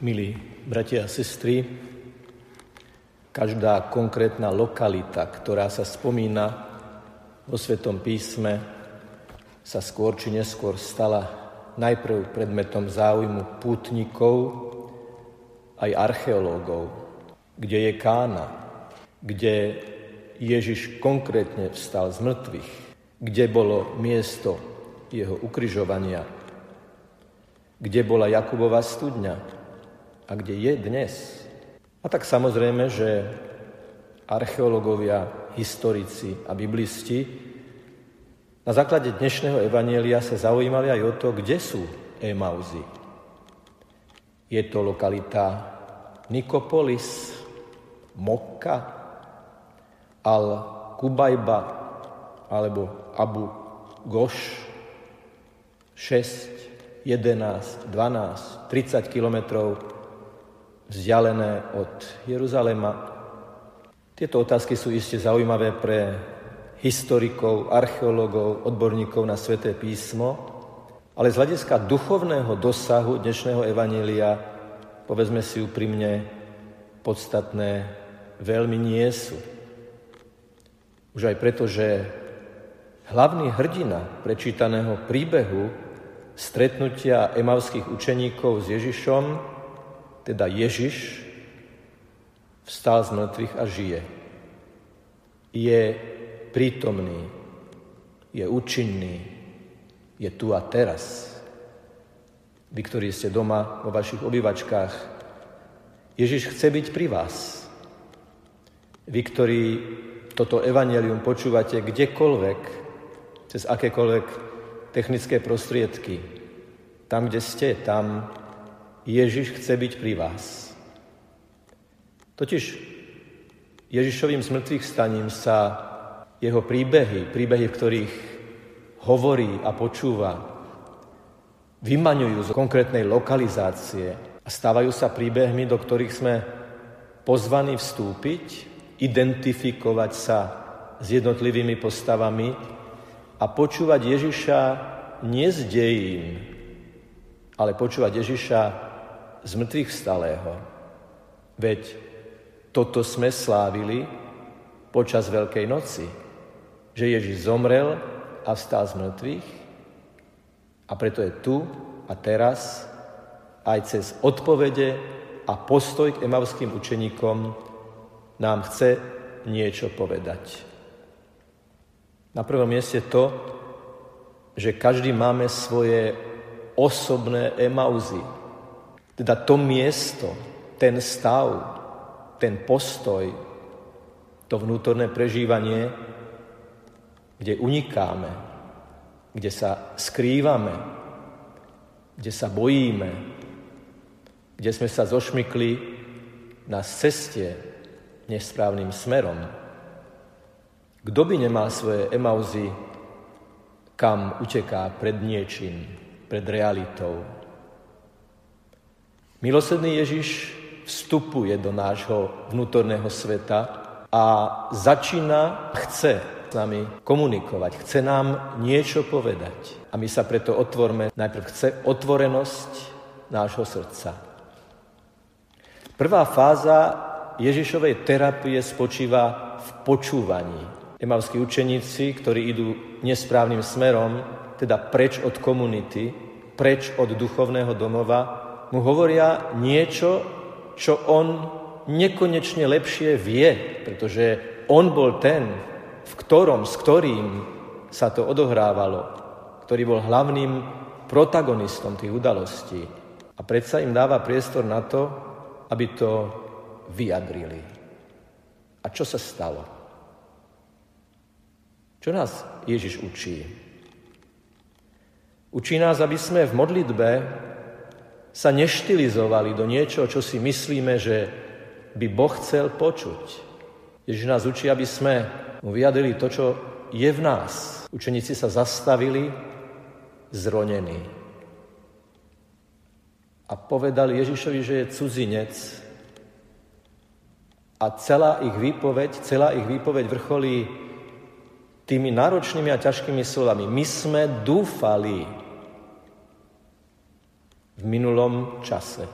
Milí bratia a sestry, každá konkrétna lokalita, ktorá sa spomína vo Svetom písme, sa skôr či neskôr stala najprv predmetom záujmu pútnikov aj archeológov, kde je Kána, kde Ježiš konkrétne vstal z mŕtvych, kde bolo miesto jeho ukryžovania, kde bola Jakubová studňa, a kde je dnes. A tak samozrejme, že archeológovia, historici a biblisti na základe dnešného evanielia sa zaujímali aj o to, kde sú Emauzy. Je to lokalita Nikopolis, Mokka, Al Kubajba alebo Abu Goš 6, 11, 12, 30 kilometrov vzdialené od Jeruzalema. Tieto otázky sú iste zaujímavé pre historikov, archeológov, odborníkov na sväté písmo, ale z hľadiska duchovného dosahu dnešného evanília, povedzme si úprimne, podstatné veľmi nie sú. Už aj preto, že hlavný hrdina prečítaného príbehu stretnutia emavských učeníkov s Ježišom teda Ježiš, vstal z mŕtvych a žije. Je prítomný, je účinný, je tu a teraz. Vy, ktorí ste doma vo vašich obývačkách, Ježiš chce byť pri vás. Vy, ktorí toto evanelium počúvate kdekoľvek, cez akékoľvek technické prostriedky, tam, kde ste, tam Ježiš chce byť pri vás. Totiž Ježišovým smrtvých staním sa jeho príbehy, príbehy, v ktorých hovorí a počúva, vymaňujú z konkrétnej lokalizácie a stávajú sa príbehmi, do ktorých sme pozvaní vstúpiť, identifikovať sa s jednotlivými postavami a počúvať Ježiša nie z dejín, ale počúvať Ježiša z mŕtvych vstalého. Veď toto sme slávili počas Veľkej noci, že Ježiš zomrel a vstal z mŕtvych a preto je tu a teraz aj cez odpovede a postoj k emavským učeníkom nám chce niečo povedať. Na prvom mieste to, že každý máme svoje osobné emauzy, teda to miesto, ten stav, ten postoj, to vnútorné prežívanie, kde unikáme, kde sa skrývame, kde sa bojíme, kde sme sa zošmykli na ceste nesprávnym smerom. Kto by nemal svoje emauzy, kam uteká pred niečím, pred realitou, Milosrdný Ježiš vstupuje do nášho vnútorného sveta a začína, chce s nami komunikovať, chce nám niečo povedať. A my sa preto otvorme, najprv chce otvorenosť nášho srdca. Prvá fáza Ježišovej terapie spočíva v počúvaní. Emavskí učeníci, ktorí idú nesprávnym smerom, teda preč od komunity, preč od duchovného domova, mu hovoria niečo, čo on nekonečne lepšie vie, pretože on bol ten, v ktorom, s ktorým sa to odohrávalo, ktorý bol hlavným protagonistom tých udalostí. A predsa im dáva priestor na to, aby to vyjadrili. A čo sa stalo? Čo nás Ježiš učí? Učí nás, aby sme v modlitbe sa neštilizovali do niečoho, čo si myslíme, že by Boh chcel počuť. Ježiš nás učí, aby sme mu vyjadrili to, čo je v nás. Učeníci sa zastavili zronení. A povedali Ježišovi, že je cudzinec. A celá ich výpoveď, celá ich výpoveď vrcholí tými náročnými a ťažkými slovami. My sme dúfali, v minulom čase.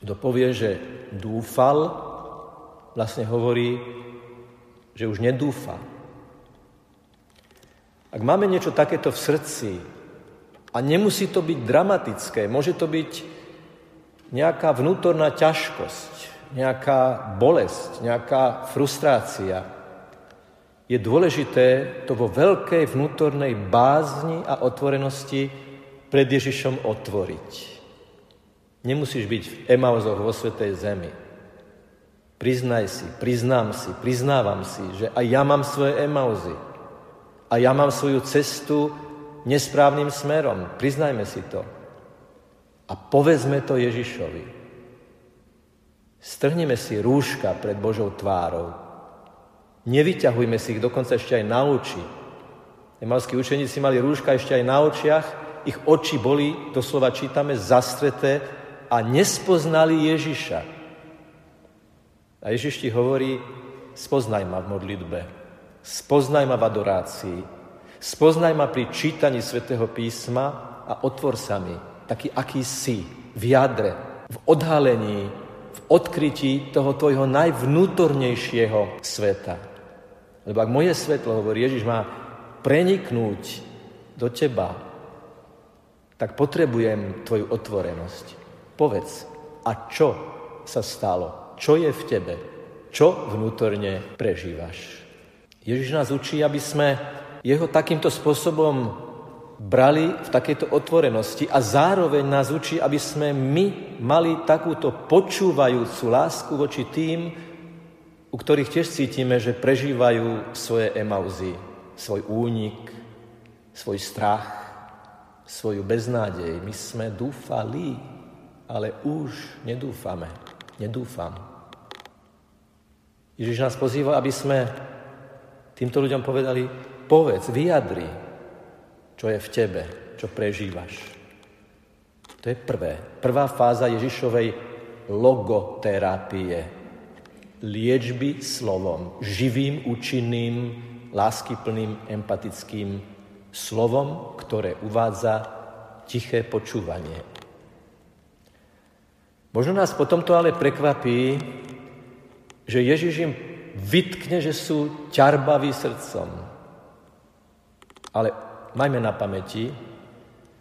Kto povie, že dúfal, vlastne hovorí, že už nedúfa. Ak máme niečo takéto v srdci, a nemusí to byť dramatické, môže to byť nejaká vnútorná ťažkosť, nejaká bolesť, nejaká frustrácia. Je dôležité to vo veľkej vnútornej bázni a otvorenosti pred Ježišom otvoriť. Nemusíš byť v Emauzoch vo Svetej Zemi. Priznaj si, priznám si, priznávam si, že aj ja mám svoje Emauzy. A ja mám svoju cestu nesprávnym smerom. Priznajme si to. A povedzme to Ježišovi. Strhneme si rúška pred Božou tvárou. Nevyťahujme si ich dokonca ešte aj na oči. Emalskí učeníci mali rúška ešte aj na očiach, ich oči boli, doslova čítame, zastreté a nespoznali Ježiša. A Ježiš ti hovorí, spoznaj ma v modlitbe, spoznaj ma v adorácii, Spoznaj ma pri čítaní svätého písma a otvor sa mi, taký, aký si, v jadre, v odhalení, v odkrytí toho tvojho najvnútornejšieho sveta. Lebo ak moje svetlo, hovorí Ježiš, má preniknúť do teba, tak potrebujem tvoju otvorenosť. Povedz, a čo sa stalo? Čo je v tebe? Čo vnútorne prežívaš? Ježiš nás učí, aby sme jeho takýmto spôsobom brali v takejto otvorenosti a zároveň nás učí, aby sme my mali takúto počúvajúcu lásku voči tým, u ktorých tiež cítime, že prežívajú svoje emauzy, svoj únik, svoj strach, svoju beznádej. My sme dúfali, ale už nedúfame. Nedúfam. Ježiš nás pozýva, aby sme týmto ľuďom povedali, Povedz, vyjadri, čo je v tebe, čo prežívaš. To je prvé. Prvá fáza Ježišovej logoterapie. Liečby slovom, živým, účinným, láskyplným, empatickým slovom, ktoré uvádza tiché počúvanie. Možno nás potom to ale prekvapí, že Ježiš im vytkne, že sú ťarbaví srdcom, ale majme na pamäti,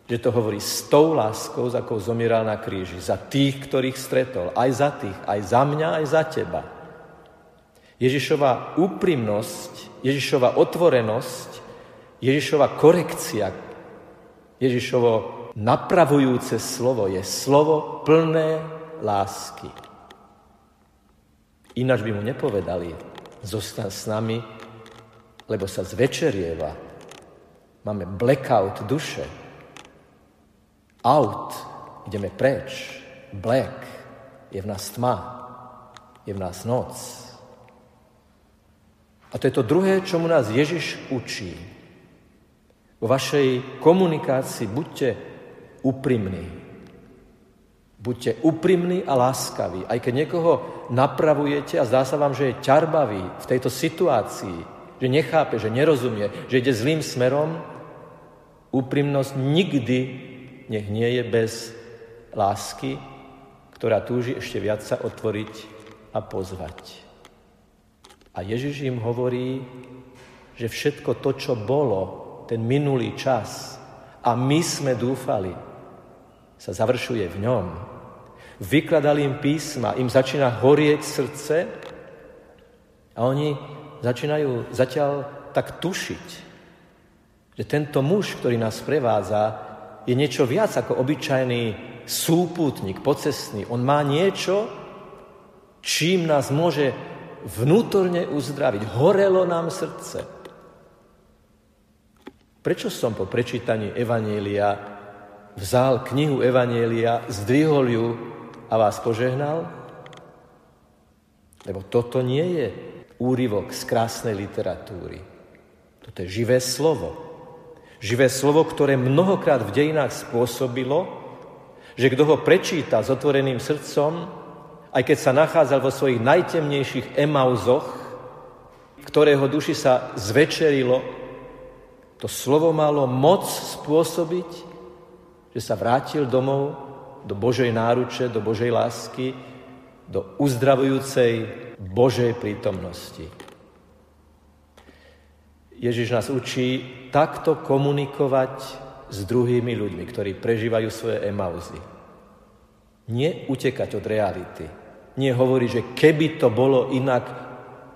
že to hovorí s tou láskou, za akou zomieral na kríži. Za tých, ktorých stretol. Aj za tých. Aj za mňa, aj za teba. Ježišova úprimnosť, Ježišova otvorenosť, Ježišova korekcia, Ježišovo napravujúce slovo je slovo plné lásky. Ináč by mu nepovedali, zostan s nami, lebo sa zvečerieva, Máme blackout duše. Out, ideme preč. Black, je v nás tma, je v nás noc. A to je to druhé, čomu nás Ježiš učí. Vo vašej komunikácii buďte úprimní. Buďte úprimní a láskaví. Aj keď niekoho napravujete a zdá sa vám, že je ťarbavý v tejto situácii, že nechápe, že nerozumie, že ide zlým smerom, Úprimnosť nikdy nech nie je bez lásky, ktorá túži ešte viac sa otvoriť a pozvať. A Ježiš im hovorí, že všetko to, čo bolo, ten minulý čas, a my sme dúfali, sa završuje v ňom. Vykladali im písma, im začína horieť srdce a oni začínajú zatiaľ tak tušiť, že tento muž, ktorý nás prevádza, je niečo viac ako obyčajný súputník, pocestný. On má niečo, čím nás môže vnútorne uzdraviť. Horelo nám srdce. Prečo som po prečítaní Evanielia vzal knihu Evanielia, zdvihol ju a vás požehnal? Lebo toto nie je úryvok z krásnej literatúry. Toto je živé slovo. Živé slovo, ktoré mnohokrát v dejinách spôsobilo, že kto ho prečíta s otvoreným srdcom, aj keď sa nachádzal vo svojich najtemnejších emauzoch, ktorého duši sa zvečerilo, to slovo malo moc spôsobiť, že sa vrátil domov do Božej náruče, do Božej lásky, do uzdravujúcej Božej prítomnosti. Ježiš nás učí takto komunikovať s druhými ľuďmi, ktorí prežívajú svoje emauzy. Nie utekať od reality. Nie hovoriť, že keby to bolo inak,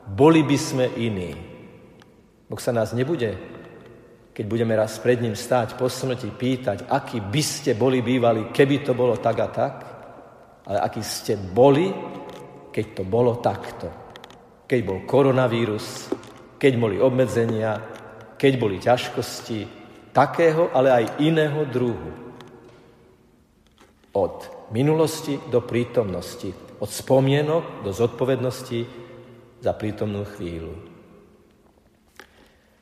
boli by sme iní. Boh sa nás nebude, keď budeme raz pred ním stáť po smrti, pýtať, aký by ste boli bývali, keby to bolo tak a tak, ale aký ste boli, keď to bolo takto. Keď bol koronavírus, keď boli obmedzenia, keď boli ťažkosti, takého, ale aj iného druhu. Od minulosti do prítomnosti, od spomienok do zodpovednosti za prítomnú chvíľu.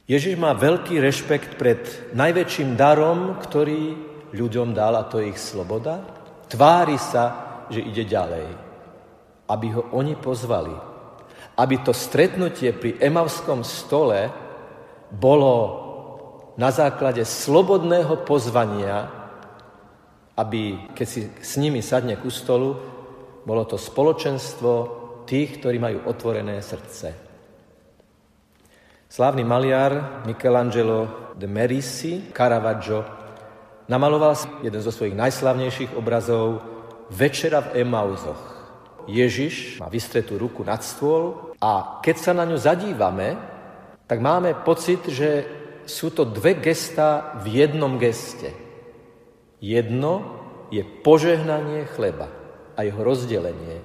Ježiš má veľký rešpekt pred najväčším darom, ktorý ľuďom dal, a to je ich sloboda. Tvári sa, že ide ďalej, aby ho oni pozvali, aby to stretnutie pri Emavskom stole bolo na základe slobodného pozvania, aby keď si s nimi sadne ku stolu, bolo to spoločenstvo tých, ktorí majú otvorené srdce. Slávny maliar Michelangelo de Merisi, Caravaggio, namaloval jeden zo svojich najslavnejších obrazov Večera v Emauzoch. Ježiš má vystretú ruku nad stôl a keď sa na ňu zadívame, tak máme pocit, že sú to dve gesta v jednom geste. Jedno je požehnanie chleba a jeho rozdelenie.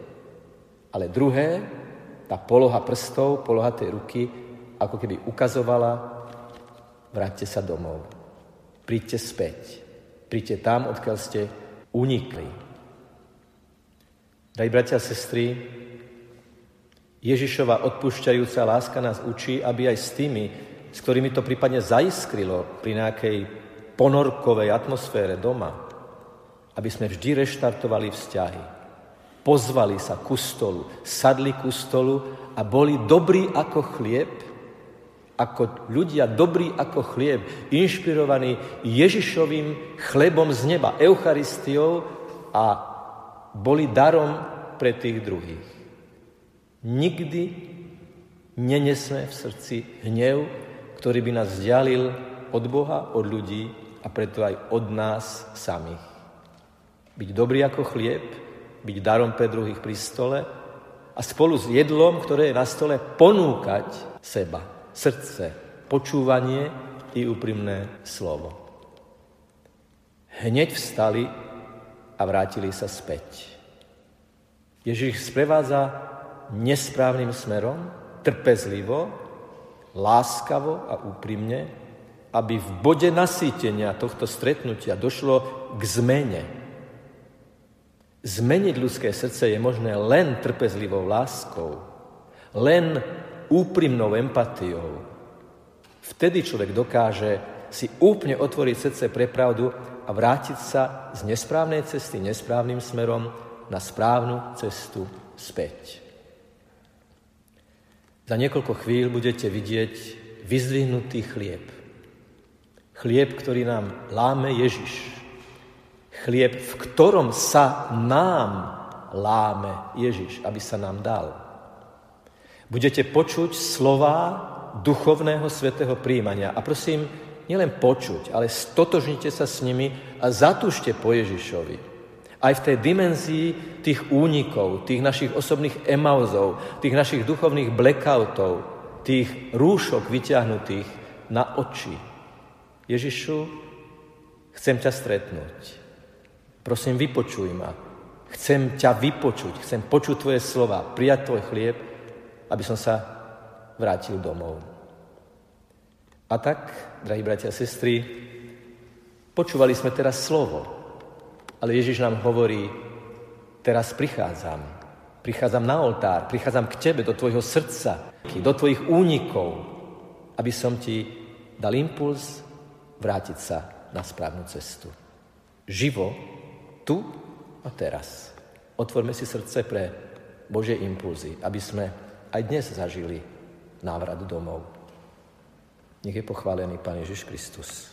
Ale druhé, tá poloha prstov, poloha tej ruky, ako keby ukazovala, vráťte sa domov. Príďte späť. Príďte tam, odkiaľ ste unikli. Drahí bratia a sestry, Ježišova odpúšťajúca láska nás učí, aby aj s tými, s ktorými to prípadne zaiskrilo pri nejakej ponorkovej atmosfére doma, aby sme vždy reštartovali vzťahy. Pozvali sa ku stolu, sadli ku stolu a boli dobrí ako chlieb, ako ľudia dobrí ako chlieb, inšpirovaní Ježišovým chlebom z neba, Eucharistiou a boli darom pre tých druhých. Nikdy nenesme v srdci hnev, ktorý by nás vzdialil od Boha, od ľudí a preto aj od nás samých. Byť dobrý ako chlieb, byť darom pre druhých pri stole a spolu s jedlom, ktoré je na stole, ponúkať seba, srdce, počúvanie i úprimné slovo. Hneď vstali a vrátili sa späť. Ježiš sprevádza nesprávnym smerom, trpezlivo, láskavo a úprimne, aby v bode nasýtenia tohto stretnutia došlo k zmene. Zmeniť ľudské srdce je možné len trpezlivou láskou, len úprimnou empatiou. Vtedy človek dokáže si úplne otvoriť srdce pre pravdu a vrátiť sa z nesprávnej cesty nesprávnym smerom na správnu cestu späť. Za niekoľko chvíľ budete vidieť vyzdvihnutý chlieb. Chlieb, ktorý nám láme Ježiš. Chlieb, v ktorom sa nám láme Ježiš, aby sa nám dal. Budete počuť slova duchovného svetého príjmania. A prosím, nielen počuť, ale stotožnite sa s nimi a zatúžte po Ježišovi. Aj v tej dimenzii tých únikov, tých našich osobných emauzov, tých našich duchovných blackoutov, tých rúšok vyťahnutých na oči. Ježišu, chcem ťa stretnúť. Prosím, vypočuj ma. Chcem ťa vypočuť, chcem počuť tvoje slova, prijať tvoj chlieb, aby som sa vrátil domov. A tak, drahí bratia a sestry, počúvali sme teraz slovo, ale Ježiš nám hovorí, teraz prichádzam, prichádzam na oltár, prichádzam k tebe, do tvojho srdca, do tvojich únikov, aby som ti dal impuls vrátiť sa na správnu cestu. Živo, tu a teraz. Otvorme si srdce pre Božie impulzy, aby sme aj dnes zažili návrat domov. Nech je pochválený Pán Ježiš Kristus.